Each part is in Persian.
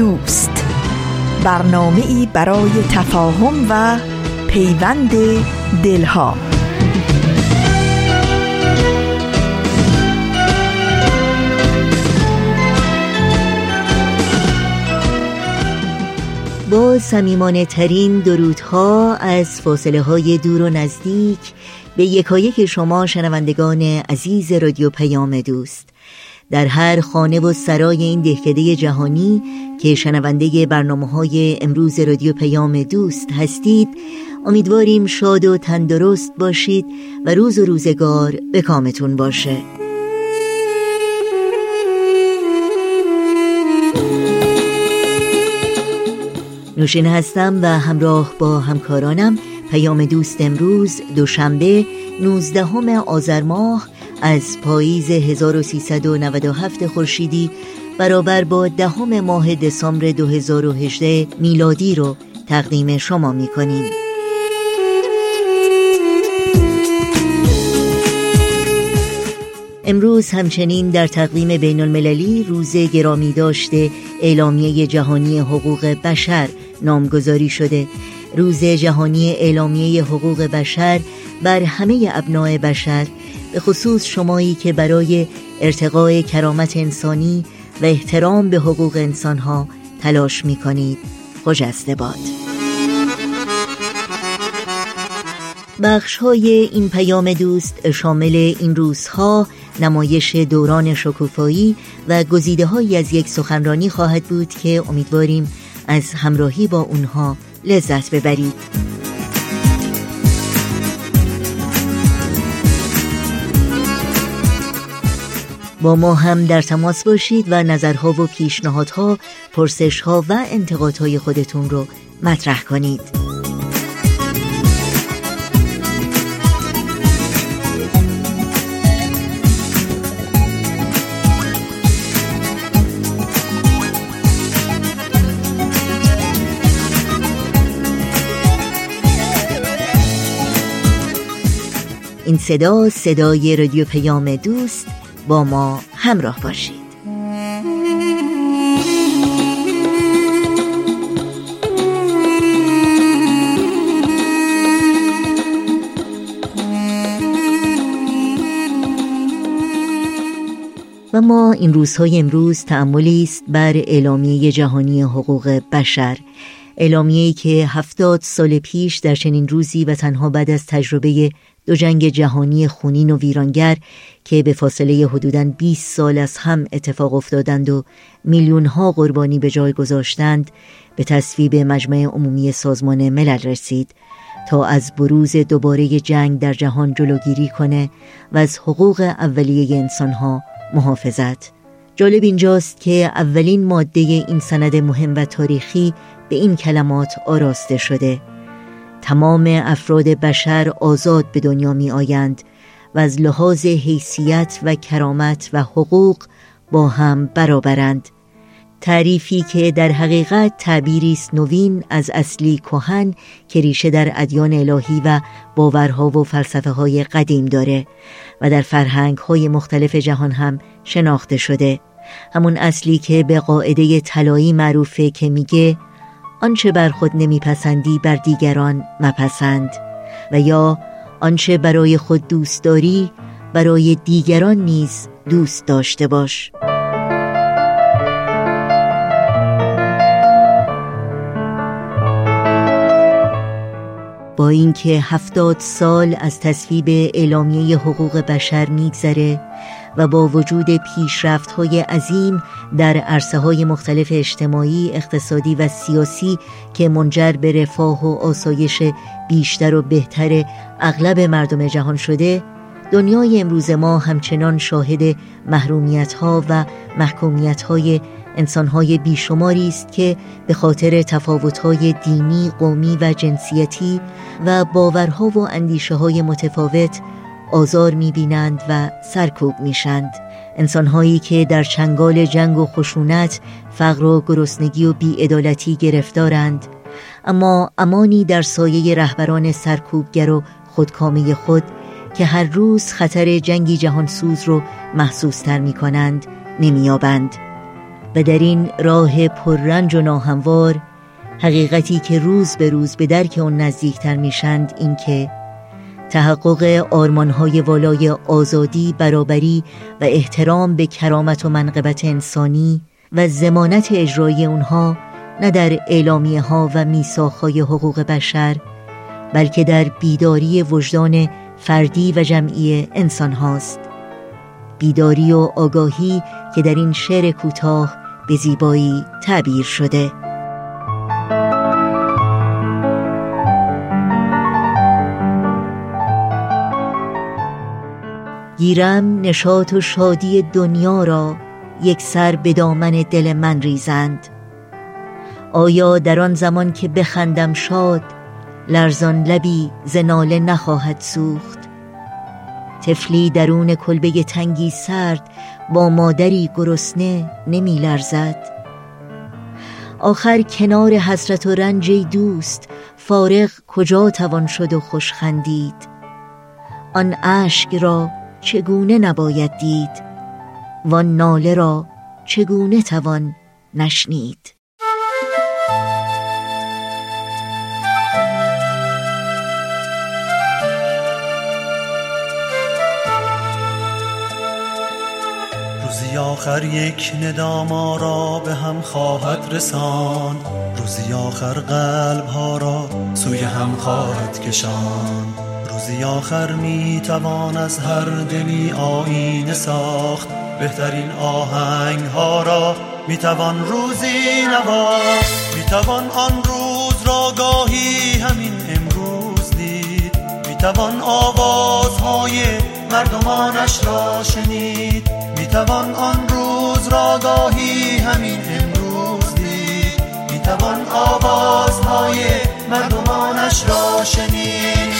دوست. برنامه ای برای تفاهم و پیوند دلها. با سمیمانه ترین درودها از فاصله های دور و نزدیک به یکایک شما شنوندگان عزیز رادیو پیام دوست. در هر خانه و سرای این دهکده جهانی که شنونده برنامه های امروز رادیو پیام دوست هستید امیدواریم شاد و تندرست باشید و روز و روزگار به کامتون باشه. نوشین هستم و همراه با همکارانم پیام دوست امروز دوشنبه 19 آذر ماه از پاییز 1397 خورشیدی برابر با دهم ماه دسامبر 2018 میلادی رو تقدیم شما می کنیم. امروز همچنین در تقویم بین المللی روز گرامی داشته اعلامیه جهانی حقوق بشر نامگذاری شده روز جهانی اعلامیه حقوق بشر بر همه ابناع بشر به خصوص شمایی که برای ارتقای کرامت انسانی و احترام به حقوق انسانها تلاش می کنید خجسته باد بخش های این پیام دوست شامل این روزها نمایش دوران شکوفایی و گزیده هایی از یک سخنرانی خواهد بود که امیدواریم از همراهی با اونها لذت ببرید. با ما هم در تماس باشید و نظرها و پیشنهادها، پرسشها و انتقادهای خودتون رو مطرح کنید. این صدا صدای رادیو پیام دوست با ما همراه باشید. و ما این روزهای امروز تعملی است بر اعلامیه جهانی حقوق بشر. اعلامیه‌ای که هفتاد سال پیش در چنین روزی و تنها بعد از تجربه دو جنگ جهانی خونین و ویرانگر که به فاصله حدوداً 20 سال از هم اتفاق افتادند و میلیون ها قربانی به جای گذاشتند به تصویب مجمع عمومی سازمان ملل رسید تا از بروز دوباره جنگ در جهان جلوگیری کنه و از حقوق اولیه انسانها محافظت. جالب اینجاست که اولین ماده این سند مهم و تاریخی به این کلمات آراسته شده. تمام افراد بشر آزاد به دنیا می آیند و از لحاظ حیثیت و کرامت و حقوق با هم برابرند. تعریفی که در حقیقت تعبیری است نوین از اصلی کهن که ریشه در ادیان الهی و باورها و فلسفه های قدیم داره و در فرهنگ های مختلف جهان هم شناخته شده. همون اصلی که به قاعده طلایی معروفه که میگه آنچه بر خود نمیپسندی بر دیگران مپسند و یا آنچه برای خود دوست داری برای دیگران نیز دوست داشته باش. با اینکه هفتاد سال از تصویب اعلامیه حقوق بشر میگذره و با وجود پیشرفت های عظیم در عرصه های مختلف اجتماعی، اقتصادی و سیاسی که منجر به رفاه و آسایش بیشتر و بهتر اغلب مردم جهان شده دنیای امروز ما همچنان شاهد محرومیت ها و محکومیت های انسانهای بیشماری است که به خاطر تفاوتهای دینی، قومی و جنسیتی و باورها و اندیشه های متفاوت آزار می‌بینند و سرکوب میشند انسانهایی که در چنگال جنگ و خشونت فقر و گرسنگی و بیعدالتی گرفتارند. اما امانی در سایه رهبران سرکوبگر و خودکامه خود که هر روز خطر جنگی جهانسوز رو محسوستر می کنند نمیابند و در این راه پررنج و ناهموار حقیقتی که روز به روز به درک آن نزدیکتر میشند اینکه تحقق آرمانهای والای آزادی، برابری و احترام به کرامت و منقبت انسانی و زمانت اجرایی اونها نه در اعلامیه ها و میساخهای حقوق بشر بلکه در بیداری وجدان فردی و جمعی انسان هاست بیداری و آگاهی که در این شعر کوتاه به زیبایی تعبیر شده. گیرم نشاط و شادی دنیا را یک سر به دامن دل من ریزند. آیا در آن زمان که بخندم شاد لرزان لبی زناله نخواهد سوخت؟ طفلی درون کلبه تنگی سرد با مادری گرسنه نمی لرزد. آخر کنار حسرت و رنج دوست فارغ کجا توان شد و خوش خندید؟ آن اشک را چگونه نباید دید وان ناله را چگونه توان نشنید؟ روزی آخر یک ندام را به هم خواهد رسان. روزی آخر قلب ها را سوی هم خواهد کشان. روزی آخر می توان از هر دلی آینه ساخت. بهترین آهنگ ها را می توان روزی نواخت. می توان آن روز را گاهی همین امروز دید. می توان آوازهای مردمانش را شنید. می توان آن روز را گاهی همین امروز دید. می توان آوازهای مردمانش را شنید.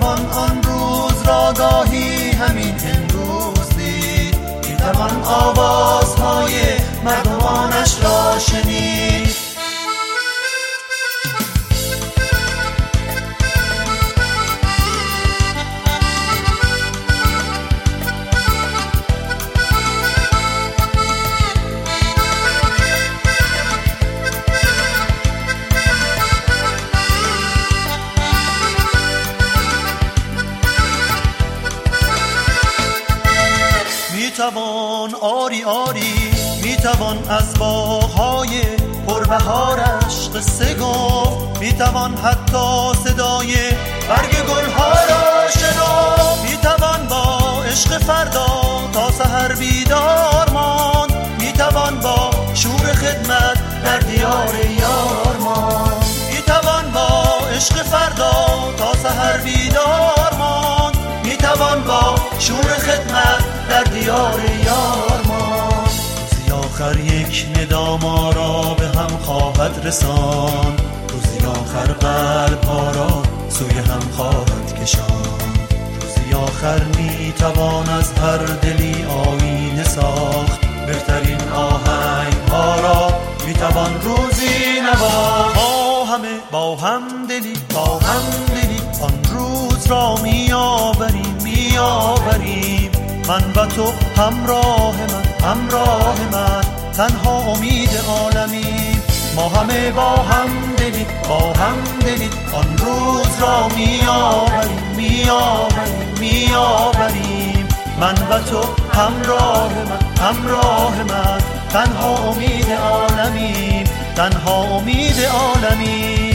توان آن روز را گاهی همین امروز دید. می توان آوازهای مردمانش را شنید. می توان از باغهای پربهارش قصه گفت. می توان حتی صدای برگ گلها را شنفت می توان با عشق فردا تا سحر بیدار ماند. می توان با شور خدمت در دیار یار ماند. می توان با عشق فردا تا سحر بیدار ماند. می توان با شور خدمت در دیار یار آخر یک ندام را به هم خواهد رسان. روزی آخر قلب ها را سوی هم خواهد کشان. روزی آخر می توان از هر دلی آینه ساخت. بهترین آهنگ ها را می توان روزی نواخت. با همه با هم دلی با هم دلی آن روز را می آوریم می آوریم من و تو همراه من همراه من. تنها امید عالمی. ما همه با هم دلی با هم دلی آن روز را می آوریم می آوریم من و تو همراه من همراه من. تنها امید عالمی تنها امید عالمی.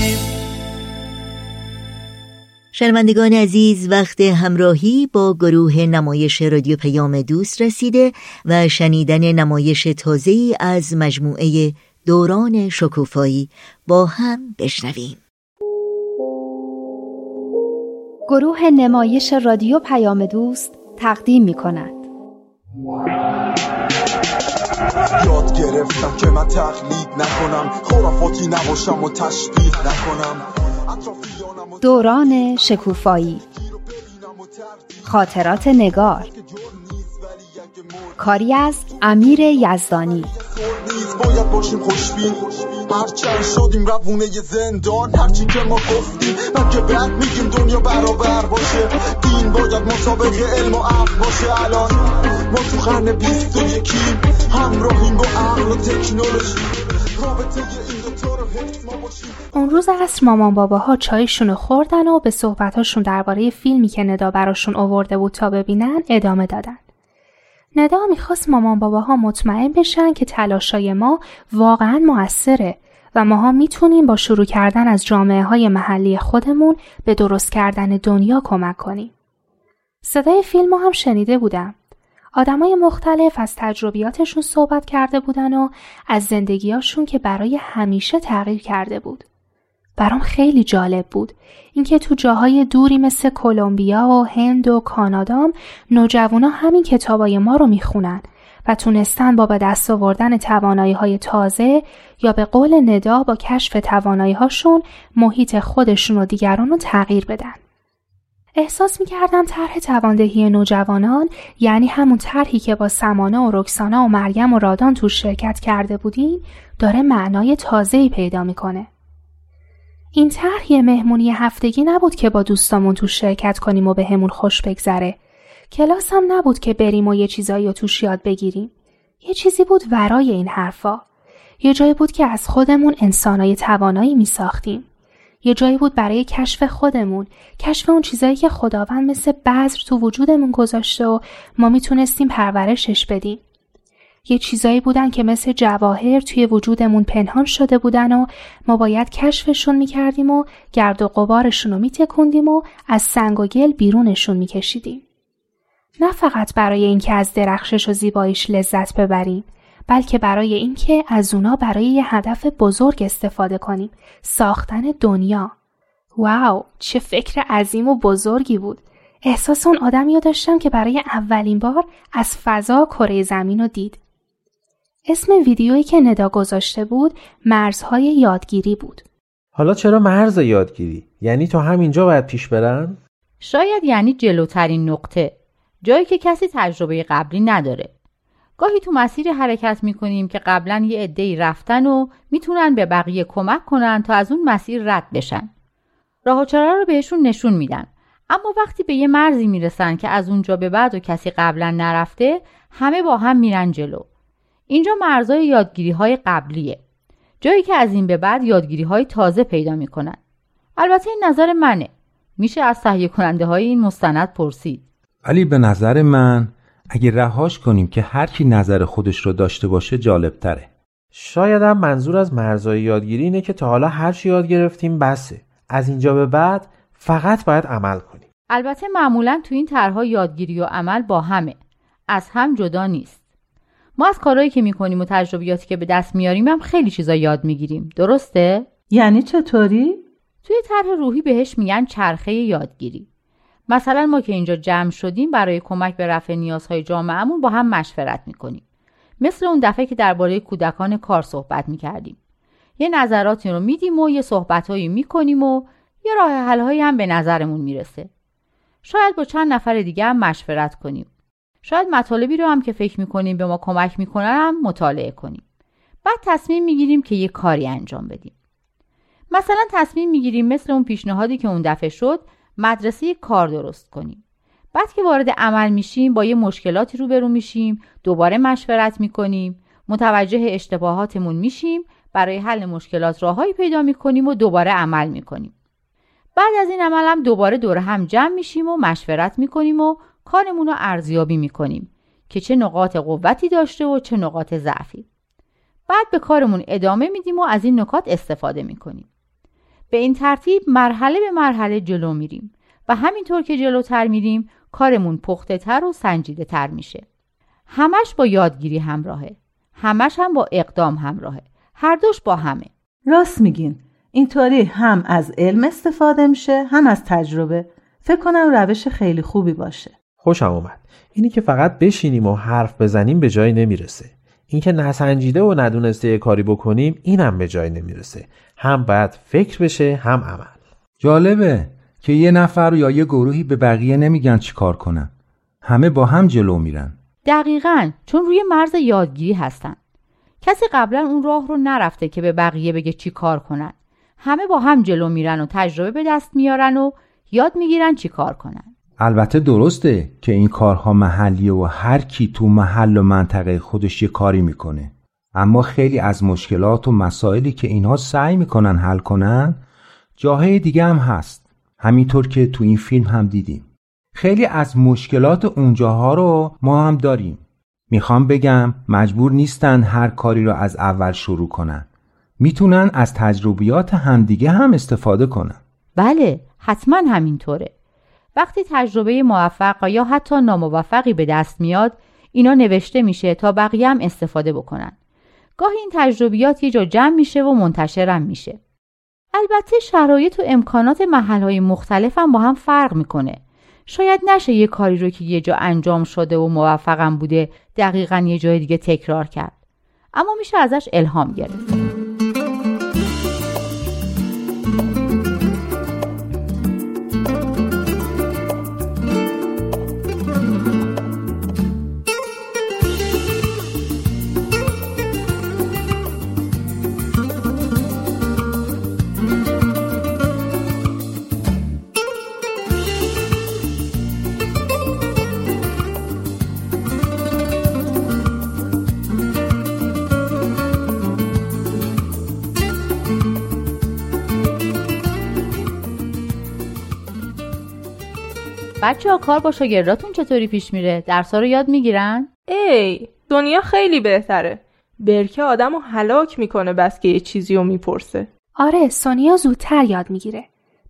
شنوندگان عزیز وقت همراهی با گروه نمایش رادیو پیام دوست رسیده و شنیدن نمایش تازه‌ای از مجموعه دوران شکوفایی با هم بشنویم. گروه نمایش رادیو پیام دوست تقدیم می کند یاد گرفتم که من تقلید نکنم. خرافاتی نباشم و تشبیه نکنم. دوران شکوفایی. خاطرات نگار. کاری از امیر یزدانی. باید باشیم خوشبین. هرچند شدیم روونه زندان هرچی که ما گفتیم من که بعد میگیم دنیا برابر باشه. دین باید مسابق علم و عقل باشه. الان ما تو قرن بیست و یکیم همراهیم با عقل و تکنولوژی. رابطه این دوتا رو حفظ ما باشیم. اون روز عصر مامان باباها چایشون رو خوردن و به صحبتاشون درباره فیلمی که ندا براشون آورده بود تا ببینن ادامه دادن. ندا می‌خواست مامان باباها مطمئن بشن که تلاشای ما واقعا موثره و ماها می‌تونیم با شروع کردن از جامعه های محلی خودمون به درست کردن دنیا کمک کنیم. صدای فیلم هم شنیده بودم. آدمای مختلف از تجربیاتشون صحبت کرده بودن و از زندگیاشون که برای همیشه تغییر کرده بود. برام خیلی جالب بود اینکه تو جاهای دوری مثل کلمبیا و هند و کانادام نوجوانا همین کتابای ما رو می‌خونن و تونستن با به دست آوردن توانایی های تازه یا به قول ندا با کشف توانایی هاشون محیط خودشون و دیگران رو تغییر بدن. احساس می کردم طرح تواندهی نوجوانان یعنی همون طرحی که با سمانه و رکسانا و مریم و رادان تو شرکت کرده بودیم داره معنای تازه‌ای پیدا می‌کنه. این طرح یه مهمونی هفتگی نبود که با دوستامون تو شرکت کنیم و بهمون به خوش بگذره. کلاس هم نبود که بریم و یه چیزایی رو توش یاد بگیریم. یه چیزی بود ورای این حرفا. یه جایی بود که از خودمون انسانای توانایی می ساختیم. یه جایی بود برای کشف خودمون، کشف اون چیزایی که خداوند مثل بذر تو وجودمون گذاشته و ما می‌تونستیم پرورشش بدیم. یه چیزایی بودن که مثل جواهر توی وجودمون پنهان شده بودن و ما باید کشفشون می‌کردیم و گرد و قبارشون رو میتکندیم و از سنگ و گل بیرونشون میکشیدیم. نه فقط برای اینکه از درخشش و زیباییش لذت ببریم بلکه برای اینکه از اونا برای یه هدف بزرگ استفاده کنیم ساختن دنیا. واو چه فکر عظیم و بزرگی بود. احساس اون آدمی داشتم که برای اولین بار از فضا کره زمین رو دید. اسم ویدیویی که ندا گذاشته بود مرزهای یادگیری بود. حالا چرا مرز یادگیری؟ یعنی تا همینجا باید پیش برن؟ شاید یعنی جلوترین نقطه. جایی که کسی تجربه قبلی نداره. گاهی تو مسیر حرکت می‌کنیم که قبلا یه عدهای رفتن و می‌تونن به بقیه کمک کنن تا از اون مسیر رد بشن. راه و رو بهشون نشون میدن. اما وقتی به یه مرزی می‌رسن که از اونجا به بعد و کسی قبلا نرفته همه با هم میرن جلو. اینجا مرزای یادگیری های قبلیه. جایی که از این به بعد یادگیری های تازه پیدا می‌کنن. البته این نظر منه. میشه از تهیه کننده های این مستند پرسید. ولی به نظر من اگه رهاش کنیم که هر کی نظر خودش رو داشته باشه جالب تره. شاید هم منظور از مرزای یادگیری اینه که تا حالا هر چی یاد گرفتیم بسه. از اینجا به بعد فقط باید عمل کنیم. البته معمولا تو این طرحها یادگیری و عمل با همه. از هم جدا نیست. ما از کارهایی که می‌کنیم و تجربیاتی که به دست میاریم هم خیلی چیزا یاد می‌گیریم. درسته؟ یعنی چطوری؟ توی طرح روحی بهش میگن چرخه یادگیری. مثلا ما که اینجا جمع شدیم برای کمک به رفع نیازهای جامعهمون با هم مشورت می‌کنیم. مثل اون دفعه که درباره کودکان کار صحبت می‌کردیم. یه نظراتی رو میدیم و یه صحبتهایی می‌کنیم و یه راه حلهایی هم به نظرمون می‌رسه. شاید با چند نفر دیگه هم مشورت کنیم. شاید مطالبی رو هم که فکر می‌کنیم به ما کمک می‌کنن هم مطالعه کنیم. بعد تصمیم می‌گیریم که یه کاری انجام بدیم. مثلا تصمیم می‌گیریم مثل اون پیشنهادی که اون دفعه شد مدرسه کار درست کنیم. بعد که وارد عمل میشیم با یه مشکلاتی روبرو میشیم دوباره مشورت می‌کنیم متوجه اشتباهاتمون میشیم برای حل مشکلات راههایی پیدا می‌کنیم و دوباره عمل می‌کنیم. بعد از این عمل هم دوباره دور هم جمع میشیم و مشورت می‌کنیم و کارمون رو ارزیابی می‌کنیم که چه نقاط قوتی داشته و چه نقاط ضعفی. بعد به کارمون ادامه میدیم و از این نکات استفاده می‌کنیم. به این ترتیب مرحله به مرحله جلو میریم و همینطور که جلوتر میریم کارمون پخته تر و سنجیده تر میشه. همش با یادگیری همراهه. همش هم با اقدام همراهه. هر دوش با همه. راست میگین. اینطوری هم از علم استفاده میشه هم از تجربه. فکر کنم روش خیلی خوبی باشه. خوشم اومد. اینی که فقط بشینیم و حرف بزنیم به جایی نمی‌رسه. اینکه نسنجیده و ندونسته یه کاری بکنیم اینم به جای نمی‌رسه. هم باید فکر بشه هم عمل. جالبه که یه نفر یا یه گروهی به بقیه نمیگن چی کار کنن. همه با هم جلو میرن. دقیقا چون روی مرز یادگیری هستن. کسی قبلا اون راه رو نرفته که به بقیه بگه چی کار کنن. همه با هم جلو میرن و تجربه به دست میارن و یاد می‌گیرن چی کار کنن. البته درسته که این کارها محلیه و هر کی تو محل و منطقه خودش یه کاری می‌کنه. اما خیلی از مشکلات و مسائلی که اینها سعی می‌کنن حل کنن جاهای دیگه هم هست. همینطور که تو این فیلم هم دیدیم. خیلی از مشکلات اونجاها رو ما هم داریم. می‌خوام بگم مجبور نیستن هر کاری رو از اول شروع کنن. می‌تونن از تجربیات همدیگه هم استفاده کنن. بله حتما همینطوره. وقتی تجربه موفق یا حتی ناموفقی به دست میاد اینا نوشته میشه تا بقیه هم استفاده بکنن. گاهی این تجربیات یه جا جمع میشه و منتشرم میشه. البته شرایط و امکانات محلهای مختلف هم با هم فرق می‌کنه. شاید نشه یه کاری رو که یه جا انجام شده و موفقم بوده دقیقا یه جای دیگه تکرار کرد. اما میشه ازش الهام گرفت. بچه ها کار با شاگرداتون چطوری پیش میره؟ درس رو یاد می‌گیرن؟ ای دنیا خیلی بهتره. برکه آدم رو حلاک می‌کنه بس که یه چیزی رو می‌پرسه. آره سونیا زودتر یاد می‌گیره.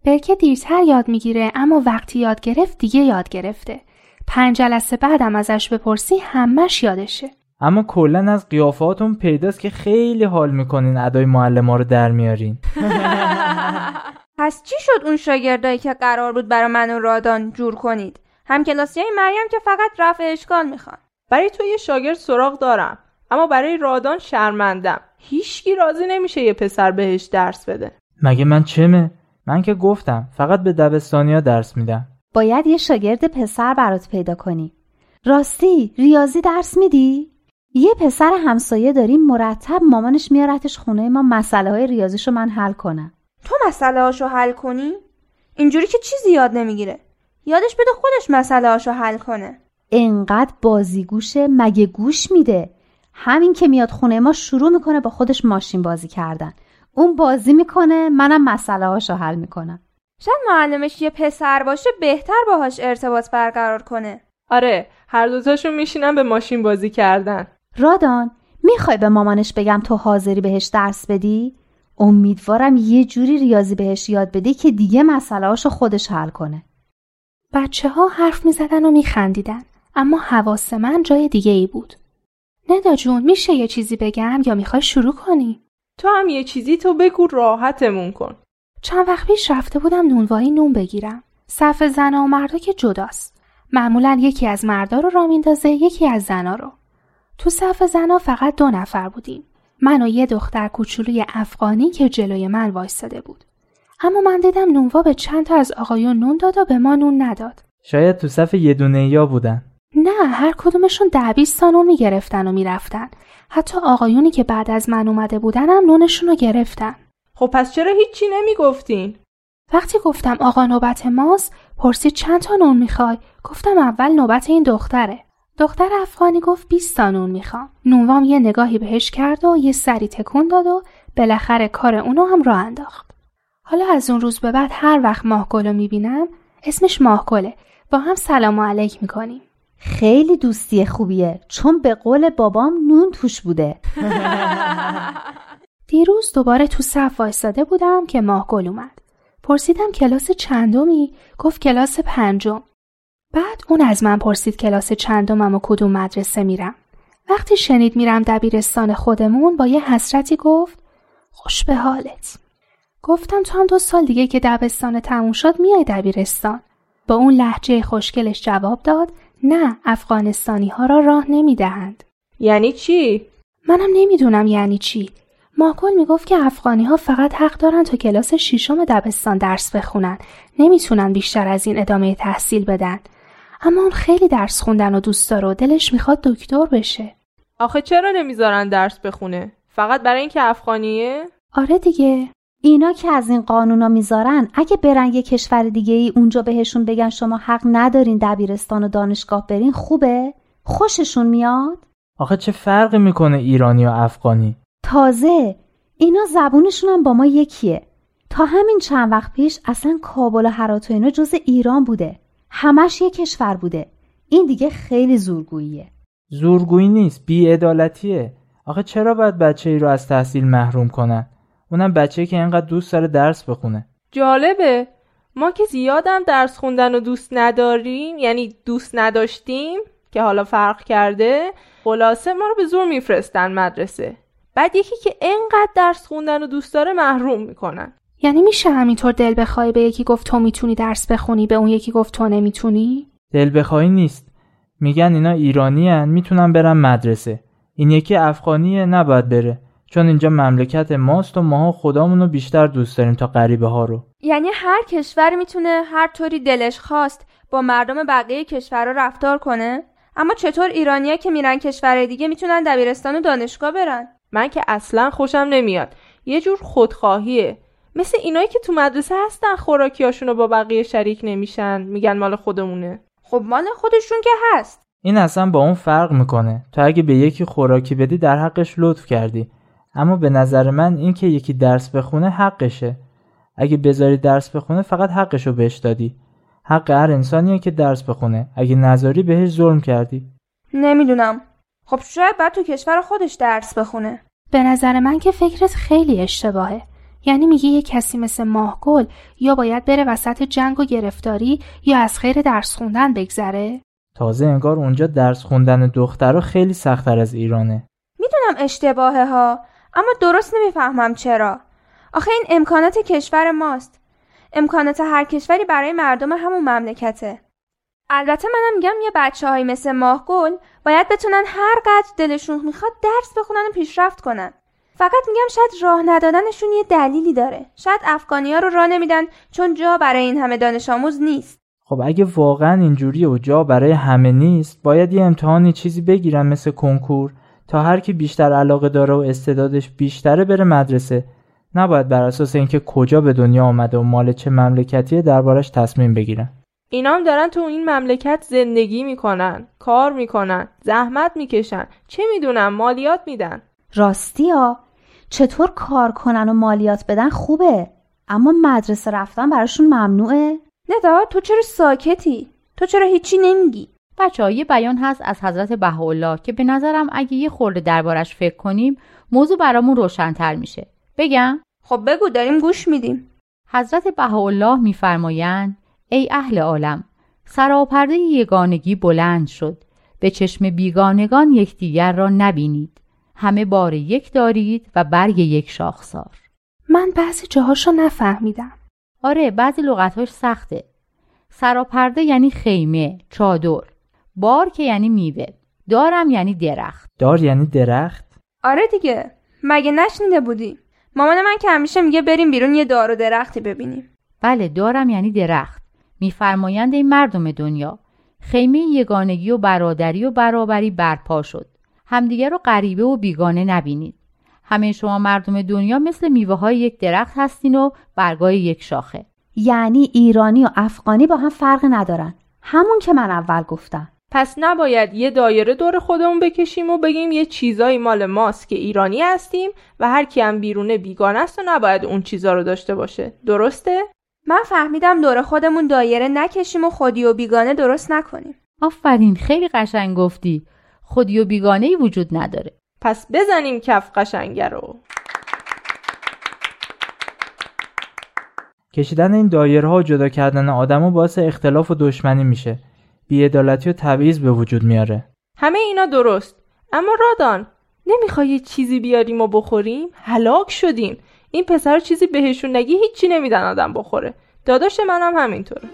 برکه دیرتر یاد می‌گیره اما وقتی یاد گرفت دیگه یاد گرفته. پنج جلسه بعدم ازش بپرسی همش یادشه. اما کلا از قیافاتون پیداست که خیلی حال می‌کنین ادای معلم رو در میارین. پس چی شد اون شاگردایی که قرار بود برای من و رادان جور کنید؟ هم کلاسی مریم که فقط رفع اشکال می‌خوان. برای تو یه شاگرد سراغ دارم اما برای رادان شرمندم. هیچکی راضی نمیشه یه پسر بهش درس بده. مگه من چمه؟ من که گفتم فقط به دبستانیا درس میدم. باید یه شاگرد پسر برات پیدا کنی. راستی ریاضی درس میدی؟ یه پسر همسایه داریم مرتب مامانش میارتش خونه ما مسئله های ریاضیشو من حل کنم. تو مسئله هاشو حل کنی؟ اینجوری که چیزی یاد نمی‌گیره. یادش بده خودش مسئله هاشو حل کنه. انقدر بازیگوشه مگه گوش میده؟ همین که میاد خونه ما شروع می‌کنه با خودش ماشین بازی کردن. اون بازی می‌کنه منم مسئله هاشو حل می‌کنم. شاید معلمش یه پسر باشه بهتر باهاش ارتباط برقرار کنه. آره هر دوتاشون میشینن به ماشین بازی کردن. رادان می‌خوای به مامانش بگم تو حاضری بهش درس بدی؟ امیدوارم یه جوری ریاضی بهش یاد بده که دیگه مسئلهاشو خودش حل کنه. بچه ها حرف می زدن و می خندیدن. اما حواس من جای دیگه ای بود. ندا جون میشه یه چیزی بگم یا می‌خوای شروع کنی؟ تو هم یه چیزی تو بگو راحتمون کن. چند وقت پیش رفته بودم نونوایی نون بگیرم. صف زن و مردا که جداست. معمولا یکی از مردا رو را میندازه یکی از زنا رو. تو صف زنا فقط دو نفر بودیم. من و یه دختر کوچولوی افغانی که جلوی من وایستاده بود. اما من دیدم نونوا به چند تا از آقایون نون داد و به ما نون نداد. شاید تو صف یه دونه یا بودن. نه هر کدومشون ده بیست تا نون می‌گرفتن و می‌رفتن. حتی آقایونی که بعد از من اومده بودن هم نونشون رو گرفتن. خب پس چرا هیچی نمی‌گفتین؟ وقتی گفتم آقا نوبت ماست پرسید چند تا نون می‌خوای گفتم اول نوبت این دختره دختر افغانی گفت 20 تا نون می‌خوام. نونوام یه نگاهی بهش کرد و یه سری تکون داد و بالاخره کار اونو هم راه انداخت. حالا از اون روز به بعد هر وقت ماهگل رو می‌بینم اسمش ماهگله با هم سلام و علیک می‌کنیم. خیلی دوستی خوبیه چون به قول بابام نون توش بوده. دیروز دوباره تو صف وایستاده بودم که ماهگل اومد. پرسیدم کلاس چندمی؟ گفت کلاس پنجم. بعد اون از من پرسید کلاس چندمم و کدوم مدرسه میرم. وقتی شنید میرم دبیرستان خودمون با یه حسرتی گفت خوش به حالت. گفتم تو هم دو سال دیگه که دبستان تموم شد میای دبیرستان. با اون لحجه خوشگلش جواب داد نه افغانستانی ها را راه نمی‌دهند. یعنی چی؟ منم نمی‌دونم یعنی چی ماکل می‌گفت که افغانی ها فقط حق دارن تا کلاس شیشم دبستان درس بخونن نمی‌تونن بیشتر از این ادامه تحصیل بدن اما اون خیلی درس خوندن و دوست داره و دلش می‌خواد دکتر بشه. آخه چرا نمی‌ذارن درس بخونه؟ فقط برای اینکه افغانیه؟ آره دیگه. اینا که از این قانونا می‌ذارن اگه برن یه کشور دیگه ای اونجا بهشون بگن شما حق ندارین دبیرستان و دانشگاه برین خوبه؟ خوششون میاد؟ آخه چه فرقی می‌کنه ایرانی و افغانی؟ تازه اینا زبونشون هم با ما یکیه. تا همین چند وقت پیش اصلا کابل و هرات و اینا جز ایران بوده. همش یه کشور بوده. این دیگه خیلی زورگوییه. زورگویی نیست بیعدالتیه. آخه چرا باید بچه ای رو از تحصیل محروم کنن؟ اونم بچه که اینقدر دوست داره درس بخونه. جالبه. ما که زیادم درس خوندن و دوست نداریم یعنی دوست نداشتیم که حالا فرق کرده خلاصه ما رو به زور میفرستن مدرسه. بعد یکی که انقدر درس خوندن و دوست داره محروم می‌کنن. یعنی میشه همینطور دل بخوای به یکی گفت تو می‌تونی درس بخونی به اون یکی گفت تو نمی‌تونی؟ دل بخوایی نیست. میگن اینا ایرانی هن می‌تونن برن مدرسه. این یکی افغانیه نباید بره. چون اینجا مملکت ماست و ماها خدامونو بیشتر دوست داریم تا غریبه ها رو. یعنی هر کشور می‌تونه هر طوری دلش خواست با مردم بقیه کشورها رفتار کنه؟ اما چطور ایرانیا که میرن کشور دیگه می‌تونن دبیرستان و دانشگاه برن؟ من که اصلا خوشم نمیاد. یه جور خودخواهیه. مثل اینایی که تو مدرسه هستن خوراکیاشونو با بقیه شریک نمیشن میگن مال خودمونه. خب مال خودشون که هست. این اصلا با اون فرق می‌کنه. تو اگه به یکی خوراکی بدی در حقش لطف کردی. اما به نظر من این که یکی درس بخونه حقشه. اگه بذاری درس بخونه فقط حقشو بهش دادی. حق هر انسانیه که درس بخونه. اگه نذاری بهش ظلم کردی. نمی‌دونم. خب شاید بعد تو کشور خودش درس بخونه. به نظر من که فکرت خیلی اشتباهه. یعنی میگی یه کسی مثل ماهگل یا باید بره وسط جنگ و گرفتاری یا از خیر درس خوندن بگذره؟ تازه انگار اونجا درس خوندن دخترها خیلی سختتر از ایرانه. می‌دونم اشتباهه ها اما درست نمی‌فهمم چرا. آخه این امکانات کشور ماست. امکانات هر کشوری برای مردم همون مملکته. البته منم میگم یه بچه های مثل ماهگل باید بتونن هر قدر دلشون می‌خواد درس بخونن و پیشرفت کنن. فقط میگم شاید راه ندادنشون یه دلیلی داره. شاید افغانی ها رو راه نمیدن چون جا برای این همه دانش آموز نیست. خب اگه واقعا اینجوریه و جا برای همه نیست باید یه امتحانی چیزی بگیرن مثل کنکور تا هر کی بیشتر علاقه داره و استعدادش بیشتره بره مدرسه. نباید بر اساس اینکه کجا به دنیا آمده و مال چه مملکتیه دربارش تصمیم بگیرن. اینام دارن تو این مملکت زندگی می‌کنن کار می‌کنن زحمت می‌کشن. چه می‌دونم؟ مالیات میدن. راستی ها چطور کار کنن و مالیات بدن خوبه اما مدرسه رفتن براشون ممنوعه؟ ندا تو چرا ساکتی؟ تو چرا هیچی نمیگی؟ بچه یه بیان هست از حضرت بهاءالله که به نظرم اگه یه خورده دربارش فکر کنیم موضوع برامون روشنتر میشه. بگم؟ خب بگو داریم گوش میدیم. حضرت بهاءالله میفرمایند ای اهل عالم سراپرده یگانگی بلند شد. به چشم بیگانگان یکدیگر را نبینید. همه بار یک دارید و برگ یک شاخسار. من بعضی جاهاشو نفهمیدم. آره بعضی لغتهاش سخته. سراپرده یعنی خیمه چادر. بار که یعنی میوه. دارم یعنی درخت. دار یعنی درخت؟ آره دیگه. مگه نشنیده بودی؟ مامان من که همیشه میگه بریم بیرون یه دار و درختی ببینیم. بله دارم یعنی درخت. میفرمایند این مردم دنیا خیمه یگانگی و برادری و برابری برپا شد. همدیگر رو غریبه و بیگانه نبینید. همه شما مردم دنیا مثل میوه های یک درخت هستین و برگای یک شاخه. یعنی ایرانی و افغانی با هم فرق ندارن. همون که من اول گفتم. پس نباید یه دایره دور خودمون بکشیم و بگیم یه چیزایی مال ماست که ایرانی هستیم و هر کی هم بیرونه بیگانه است و نباید اون چیزا رو داشته باشه. درسته؟ من فهمیدم دور خودمون دایره نکشیم و خودی و بیگانه درست نکنیم. آفرین خیلی قشنگ گفتی. خودی و بیگانه ای وجود نداره. پس بزنیم کف قشنگه رو. کشیدن این دایره ها و جدا کردن آدمو باعث اختلاف و دشمنی میشه. بیعدالتی و تبعیض به وجود میاره. همه اینا درست. اما رادان نمی‌خوای یه چیزی بیاریم و بخوریم؟ هلاک شدیم این پسر چیزی بهشون نگی هیچی نمیدن آدم بخوره. داداش منم همینطوره.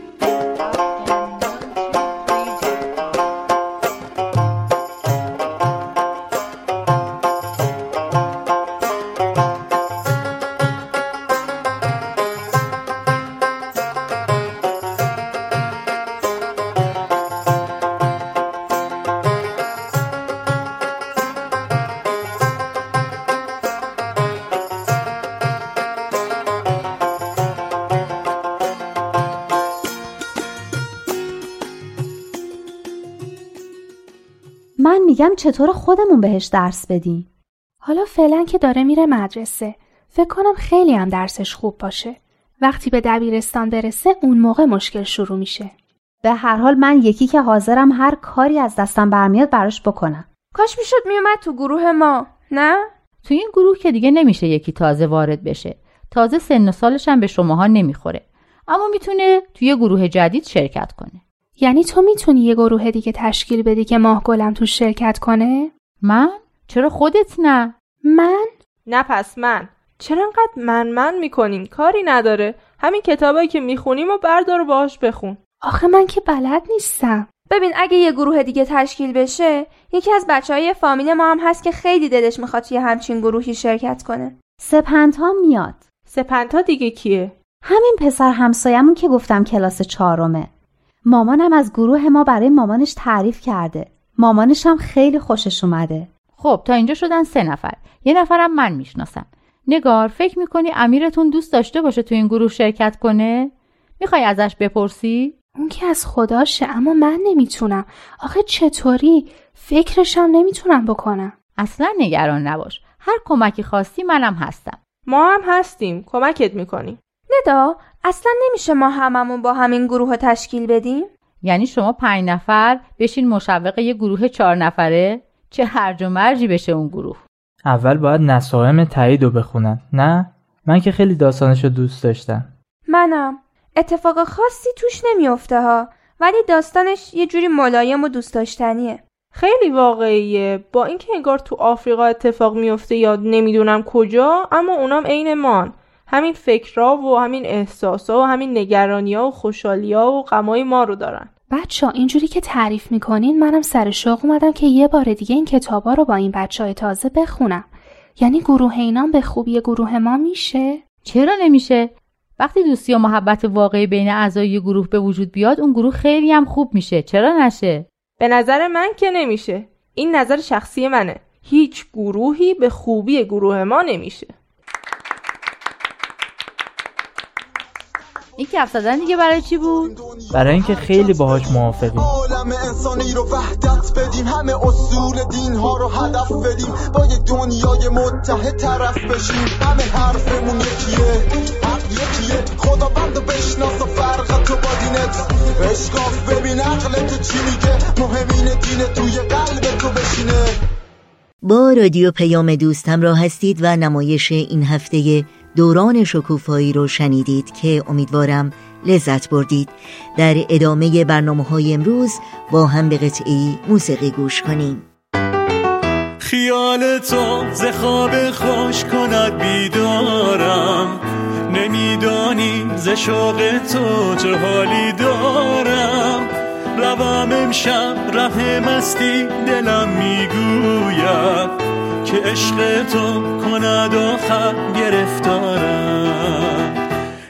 چطور خودمون بهش درس بدیم؟ حالا فعلا که داره میره مدرسه. فکر کنم خیلی هم درسش خوب باشه. وقتی به دبیرستان برسه اون موقع مشکل شروع میشه. به هر حال من یکی که حاضرم هر کاری از دستم برمیاد براش بکنم. کاش می‌شد میومد تو گروه ما نه؟ تو این گروه که دیگه نمیشه یکی تازه وارد بشه. تازه سن و سالش هم به شماها نمی‌خوره. اما می‌تونه توی گروه جدید شرکت کنه. یعنی تو می‌تونی یه گروه دیگه تشکیل بدی که ماه گلم تو شرکت کنه؟ من؟ چرا خودت نه؟ من؟ نه پس من. چرا انقدر من من می‌کنین؟ کاری نداره. همین کتابایی که می‌خونیم و بردار و باهاش بخون. آخه من که بلد نیستم. ببین اگه یه گروه دیگه تشکیل بشه یکی از بچه های فامیل ما هم هست که خیلی دلش می‌خواد توی همچین گروهی شرکت کنه. سپنتا میاد. سپنتا دیگه کیه؟ همین پسر همسایمون که گفتم کلاس چهارمه. مامانم از گروه ما برای مامانش تعریف کرده. مامانش هم خیلی خوشش اومده. خب تا اینجا شدن سه نفر. یه نفرم من می‌شناسم. نگار فکر می‌کنی امیرتون دوست داشته باشه تو این گروه شرکت کنه؟ می‌خوای ازش بپرسی؟ اون که از خداشه اما من نمی‌تونم. آخه چطوری؟ فکرشم نمی‌تونم بکنم. اصلا نگران نباش. هر کمکی خواستی منم هستم. ما هم هستیم. کمکت می‌کنیم. ندا اصلا نمیشه ما هممون با همین گروه تشکیل بدیم؟ یعنی شما پنج نفر بشین مشوق یه گروه چهار نفره؟ چه هرج و مرجی بشه اون گروه؟ اول باید نسائم تایید رو بخونن نه؟ من که خیلی داستانش رو دوست داشتم. منم. اتفاق خاصی توش نمیافته ها ولی داستانش یه جوری ملایم و دوست داشتنیه. خیلی واقعیه. با اینکه انگار تو آفریقا اتفاق میفته یا نمی‌دونم کجا اما اونام عین مان. همین فکرها و همین احساسا و همین نگرانیا و خوشحالیا و غمای ما رو دارن بچه اینجوری که تعریف می‌کنین منم سر شوق اومدم که یه بار دیگه این کتابا رو با این بچه های تازه بخونم یعنی گروه اینام به خوبی گروه ما میشه؟ چرا نمیشه؟ وقتی دوستی و محبت واقعی بین اعضای گروه به وجود بیاد اون گروه خیلی هم خوب میشه چرا نشه؟ به نظر من که نمیشه این نظر شخصی منه هیچ گروهی به خوبی گروه ما نمیشه این کف زدن دیگه برای چی بود؟ برای اینکه خیلی باهاش موافقیم. عالم انسانی رو وحدت بدیم همه اصول دین ها رو هدف بدیم با یه دنیای متحد طرف بشیم. همه حرفمون یکیه حق یکیه. خدا بند بشناس و فرق تو با دینت. اشکاف ببین عقل تو چی میگه. مهمین دین توی قلب تو بشینه. با رادیو پیام دوست همراه هستید و نمایش این هفته دوران شکوفایی رو شنیدید که امیدوارم لذت بردید. در ادامه برنامه های امروز با هم به قطعی موسیقی گوش کنیم. خیال تو ز خواب خوش کند بیدارم. نمیدانی ز شوق تو چه حالی دارم. روام امشب ره مستی دلم می‌گوید. که عشق تو کند آخر گرفتارم.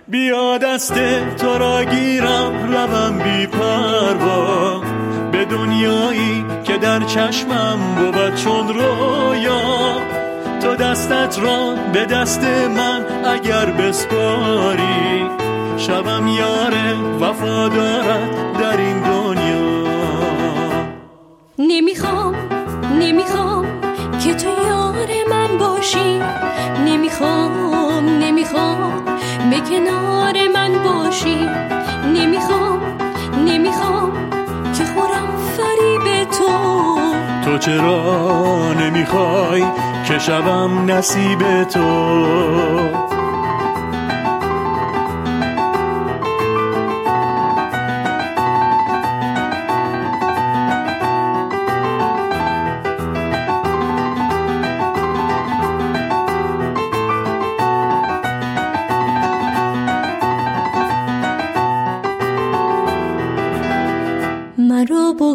بیا دست تو را گیرم روم بی پروا. به دنیایی که در چشمم بود چون رویا. تو دستت را به دست من اگر بسپاری. شبم یار وفادارت در این دنیا. نمی‌خوام نمی‌خوام. باشی؟ نمی‌خوام نمی‌خوام به کنار من باشی. نمی‌خوام نمی‌خوام که خورم فریب تو. تو چرا نمی‌خوای که شبم نصیب تو؟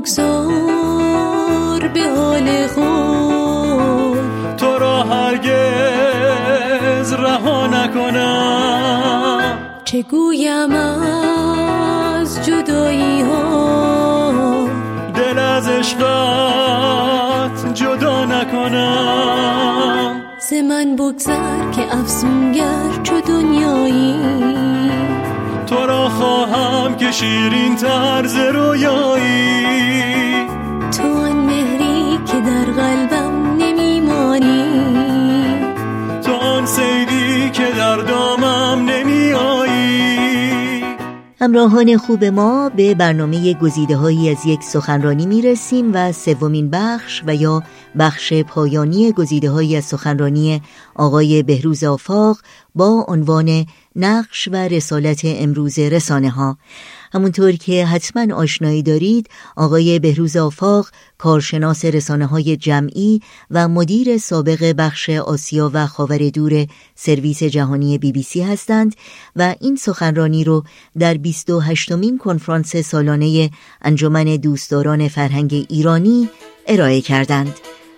بگذار به حال خود. تو را هرگز رها نکنم. چه گویم از جدایی ها دل از عشقت جدا نکنم. ز من بگذر که افسونگر چو دنیایی. خواهم که شیرین طرز رویایی. همراهان خوب ما به برنامه گزیده هایی از یک سخنرانی می رسیم و سومین بخش و یا بخش پایانی گزیده هایی از سخنرانی آقای بهروز آفاق با عنوان نقش و رسالت امروز رسانه ها همونطور که حتما آشنایی دارید آقای بهروز آفاق کارشناس رسانه های جمعی و مدیر سابق بخش آسیا و خاور دور سرویس جهانی بی بی سی هستند و این سخنرانی رو در 28 مین کنفرانس سالانه انجمن دوستداران فرهنگ ایرانی ارائه کردند.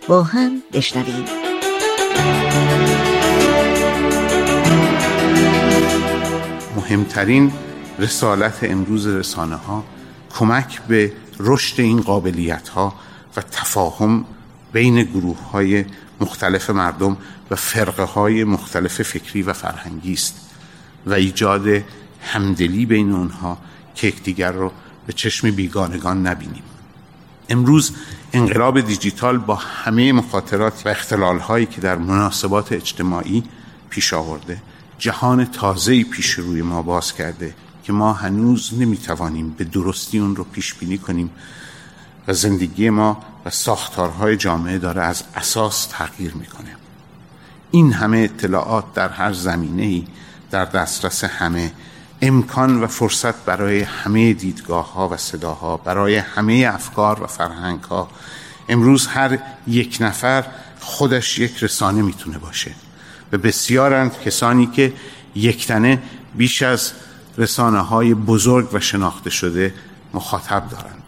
با هم بشنویم. مهمترین رسالت امروز رسانه ها کمک به رشد این قابلیت ها و تفاهم بین گروه های مختلف مردم و فرقه های مختلف فکری و فرهنگی است و ایجاد همدلی بین اونها که یکدیگر رو به چشم بیگانگان نبینیم. امروز انقلاب دیجیتال با همه مخاطرات و اختلال هایی که در مناسبات اجتماعی پیش آورده جهان تازه‌ای پیش روی ما باز کرده که ما هنوز نمی‌توانیم به درستی اون رو پیش بینی کنیم و زندگی ما و ساختارهای جامعه داره از اساس تغییر می‌کنه. این همه اطلاعات در هر زمینه ای در دسترس همه امکان و فرصت برای همه دیدگاه ها و صداها برای همه افکار و فرهنگ ها امروز هر یک نفر خودش یک رسانه می‌تونه باشه و بسیارند کسانی که یکتنه بیش از رسانه های بزرگ و شناخته شده مخاطب دارند.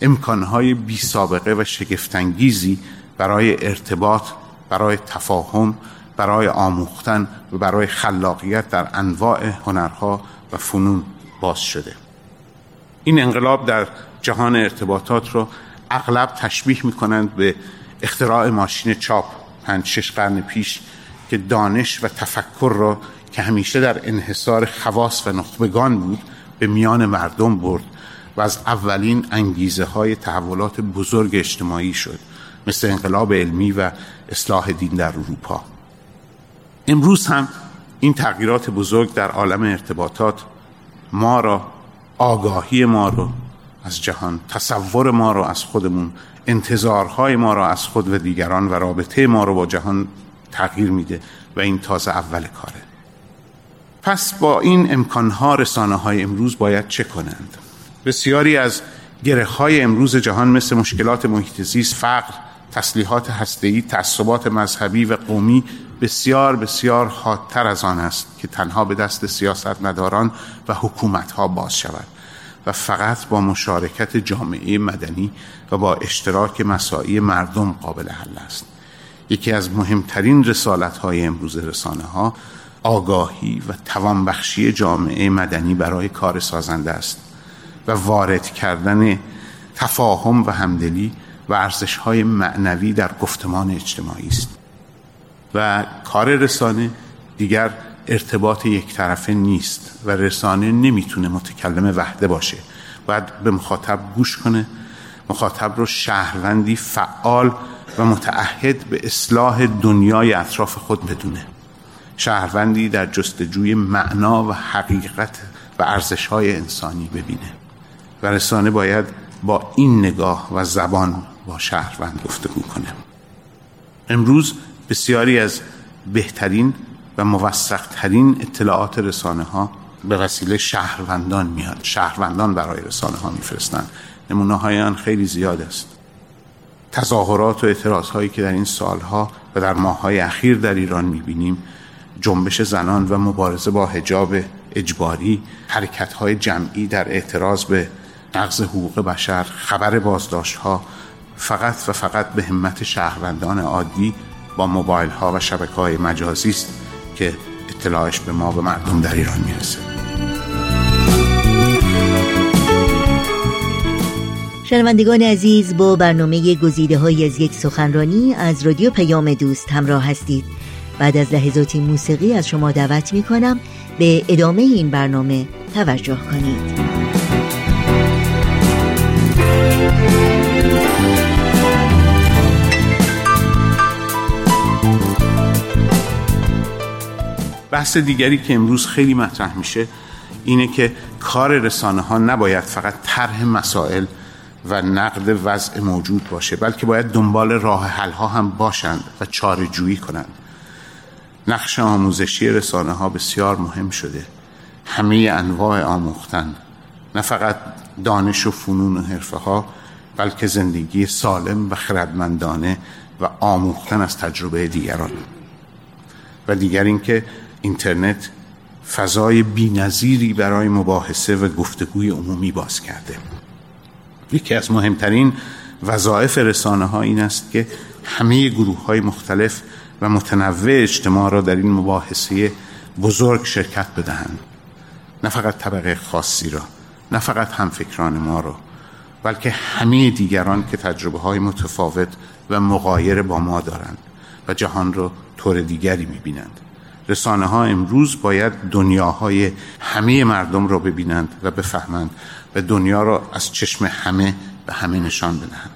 امکانهای بی سابقه و شگفتانگیزی برای ارتباط برای تفاهم برای آموختن و برای خلاقیت در انواع هنرها و فنون باز شده. این انقلاب در جهان ارتباطات رو اغلب تشبیه می کنند به اختراع ماشین چاپ پنج شش قرن پیش که دانش و تفکر را که همیشه در انحصار خواص و نخبگان بود به میان مردم برد و از اولین انگیزه های تحولات بزرگ اجتماعی شد مثل انقلاب علمی و اصلاح دین در اروپا. امروز هم این تغییرات بزرگ در عالم ارتباطات ما را آگاهی ما رو از جهان تصور ما رو از خودمون انتظارهای ما را از خود و دیگران و رابطه ما رو با جهان تغییر میده و این تازه اول کاره. پس با این امکانها رسانه های امروز باید چه کنند؟ بسیاری از گره های امروز جهان مثل مشکلات محیط زیست فقر تسلیحات هسته‌ای تعصبات مذهبی و قومی بسیار بسیار حادتر از آن است که تنها به دست سیاست نداران و حکومت ها باز شود و فقط با مشارکت جامعه مدنی و با اشتراک مساعی مردم قابل حل است. یکی از مهمترین رسالت های امروز رسانه ها آگاهی و توانبخشی جامعه مدنی برای کار سازنده است و وارد کردن تفاهم و همدلی و ارزش های معنوی در گفتمان اجتماعی است و کار رسانه دیگر ارتباط یک طرفه نیست و رسانه نمی‌تونه متکلم وحده باشه. باید به مخاطب گوش کنه. مخاطب رو شهروندی فعال و متعهد به اصلاح دنیای اطراف خود بدونه. شهروندی در جستجوی معنا و حقیقت و ارزش های انسانی ببینه و رسانه باید با این نگاه و زبان با شهروند گفتگو کنه. امروز بسیاری از بهترین و موثقترین اطلاعات رسانه ها به وسیله شهروندان میاد. شهروندان برای رسانه ها میفرستند. نمونه های آن خیلی زیاد است. تظاهرات و اعتراض هایی که در این سالها و در ماههای اخیر در ایران می‌بینیم جنبش زنان و مبارزه با حجاب اجباری حرکت های جمعی در اعتراض به نقض حقوق بشر خبر بازداشت ها فقط و فقط به همت شهروندان عادی با موبایل ها و شبکه های مجازی است که اطلاعش به ما و مردم در ایران می‌رسه. شنوندگان عزیز با برنامه گزیده های از یک سخنرانی از رادیو پیام دوست همراه هستید. بعد از لحظاتی موسیقی از شما دعوت می کنم به ادامه این برنامه توجه کنید. بحث دیگری که امروز خیلی مطرح میشه اینه که کار رسانه ها نباید فقط طرح مسائل و نقد وضع موجود باشه بلکه باید دنبال راه حل ها هم باشند و چاره جویی کنند. نقش آموزشی رسانه ها بسیار مهم شده. همه انواع آموختن. نه فقط دانش و فنون و حرفه ها بلکه زندگی سالم و خردمندانه و آموختن از تجربه دیگران. و دیگر اینکه اینترنت فضای بینظیری برای مباحثه و گفتگوی عمومی باز کرده. یکی از مهمترین وظایف رسانه ها این است که همه گروه های مختلف و متنوع اجتماع را در این مباحثه بزرگ شرکت بدهند. نه فقط طبقه خاصی را نه فقط همفکران ما را بلکه همه دیگران که تجربه های متفاوت و مقایر با ما دارند و جهان را طور دیگری می‌بینند. رسانه ها امروز باید دنیاهای همه مردم را ببینند و بفهمند و دنیا را از چشم همه به همه نشان بدهند.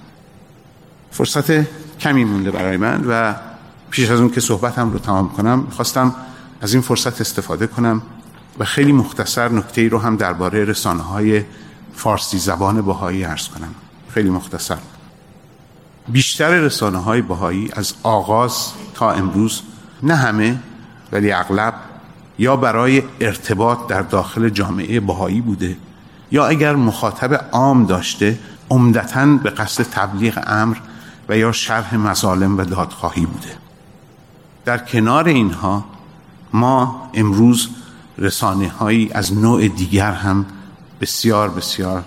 فرصت کمی مونده برای من و پیش از اون که صحبتم رو تمام کنم خواستم از این فرصت استفاده کنم و خیلی مختصر نکته ای رو هم درباره رسانه های فارسی زبان بهایی ارز کنم. خیلی مختصر. بیشتر رسانه های بهایی از آغاز تا امروز نه همه ولی اغلب یا برای ارتباط در داخل جامعه بهایی بوده یا اگر مخاطب عام داشته عمدتا به قصد تبلیغ امر و یا شرح مظالم و دادخواهی بوده. در کنار اینها ما امروز رسانه هایی از نوع دیگر هم بسیار بسیار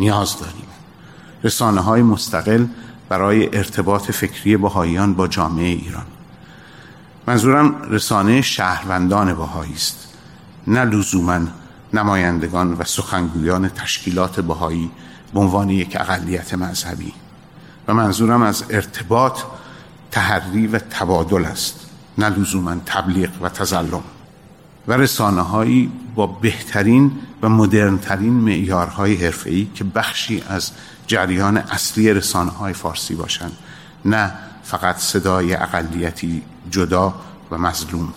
نیاز داریم. رسانه های مستقل برای ارتباط فکری بهاییان با جامعه ایران. منظورم رسانه شهروندان بهایی است. نه لزوما نمایندگان و سخنگویان تشکیلات بهایی به عنوان یک اقلیت مذهبی. و منظورم از ارتباط تحری و تبادل است. نه لزوما تبلیغ و تظلم و رسانه هایی با بهترین و مدرنترین معیارهای حرفه‌ای که بخشی از جریان اصلی رسانه های فارسی باشند نه فقط صدای اقلیتی جدا و مظلوم.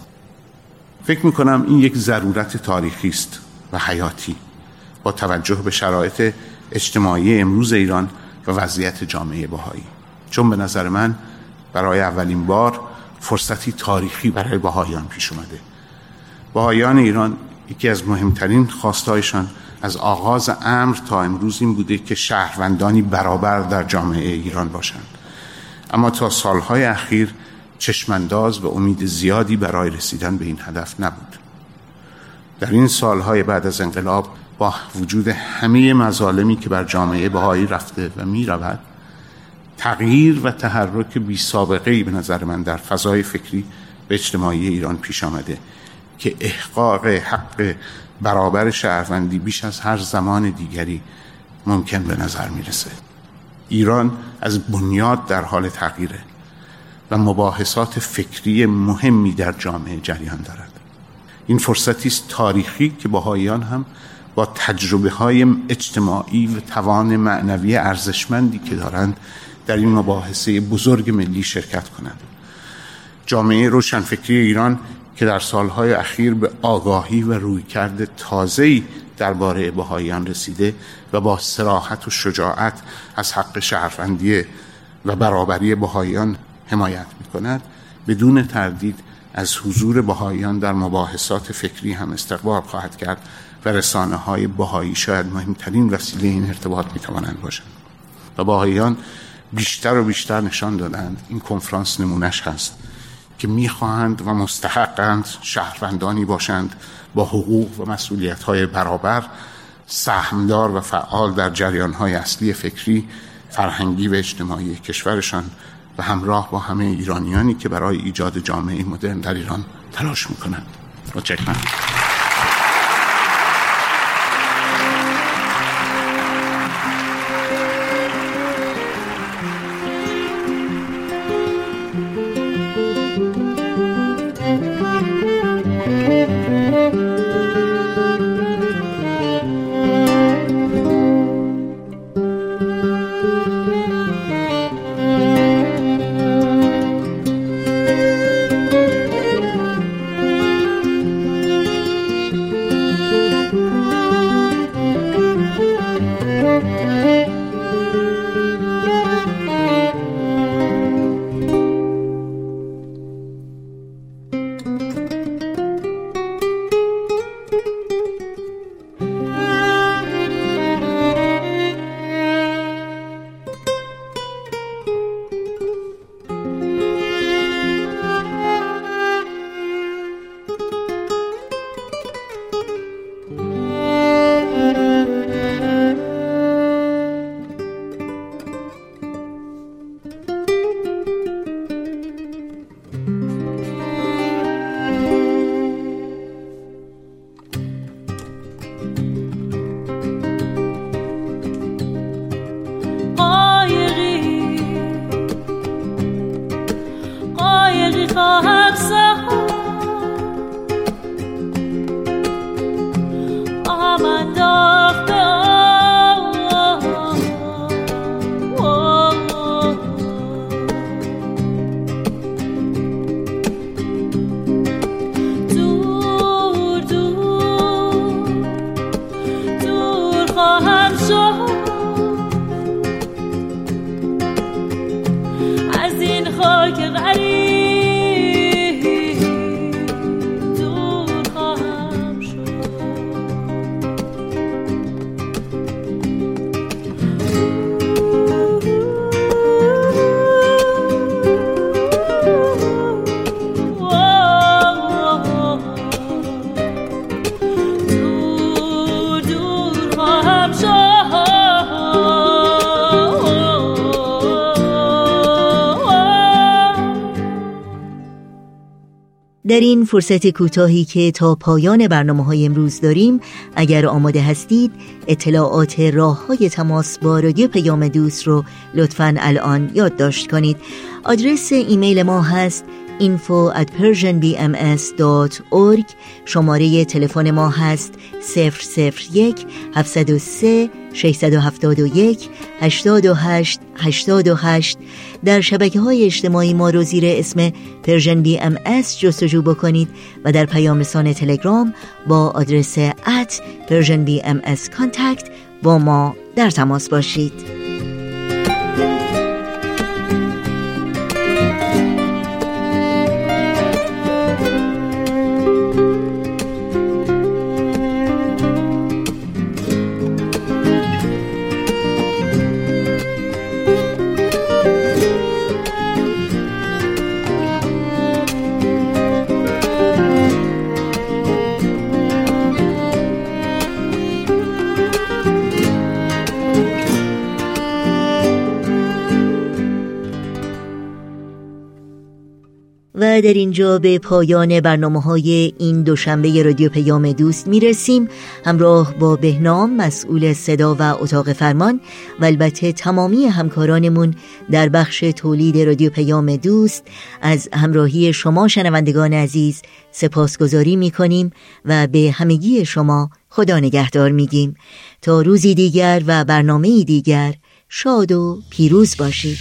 فکر می‌کنم این یک ضرورت تاریخی است و حیاتی. با توجه به شرایط اجتماعی امروز ایران و وضعیت جامعه بهایی. چون به نظر من برای اولین بار فرصتی تاریخی برای بهاییان پیش اومده. بهاییان ایران یکی از مهمترین خواستایشان از آغاز امر تا امروز این بوده که شهروندانی برابر در جامعه ایران باشند. اما تا سالهای اخیر چشمانداز و امید زیادی برای رسیدن به این هدف نبود. در این سالهای بعد از انقلاب با وجود همه مظالمی که بر جامعه بهایی رفته و می رود تغییر و تحرک بی سابقه ای به نظر من در فضای فکری و اجتماعی ایران پیش آمده که احقاق حق برابر شهروندی بیش از هر زمان دیگری ممکن به نظر می‌رسه. ایران از بنیاد در حال تغییره و مباحثات فکری مهمی در جامعه جریان دارد. این فرصتی است تاریخی که باهایان هم با تجربه های اجتماعی و توان معنوی ارزشمندی که دارند در این مباحثه بزرگ ملی شرکت کنند. جامعه روشنفکری ایران که در سالهای اخیر به آگاهی و رویکرد تازه‌ای درباره بهاییان رسیده و با سراحت و شجاعت از حق شهروندی و برابری بهاییان حمایت می کند بدون تردید از حضور بهاییان در مباحثات فکری هم استقبال خواهد کرد و رسانه های بهایی شاید مهمترین وسیله این ارتباط می توانند باشند. و بهاییان بیشتر و بیشتر نشان دادند. این کنفرانس نمونش هست که می‌خواهند و مستحقند شهروندانی باشند با حقوق و مسئولیت های برابر سهمدار و فعال در جریان های اصلی فکری فرهنگی و اجتماعی کشورشان و همراه با همه ایرانیانی که برای ایجاد جامعه مدرن در ایران تلاش می‌کنند. متشکرم. این فرصت کوتاهی که تا پایان برنامه های امروز داریم اگر آماده هستید اطلاعات راه های تماس با رادیو پیام دوست رو لطفا الان یادداشت کنید. آدرس ایمیل ما هست info at persianbms.org شماره تلفن ما هست 001 703 671 828 828 در شبکه های اجتماعی ما رو زیر اسم Persian BMS جستجو بکنید و در پیام رسان تلگرام با آدرس MS Contact با ما در تماس باشید. در اینجا به پایان برنامه های این دوشنبه رادیو پیام دوست می‌رسیم. همراه با بهنام مسئول صدا و اتاق فرمان و البته تمامی همکارانمون در بخش تولید رادیو پیام دوست از همراهی شما شنوندگان عزیز سپاسگزاری می‌کنیم و به همگی شما خدا نگهدار میگیم. تا روزی دیگر و برنامه دیگر شاد و پیروز باشید.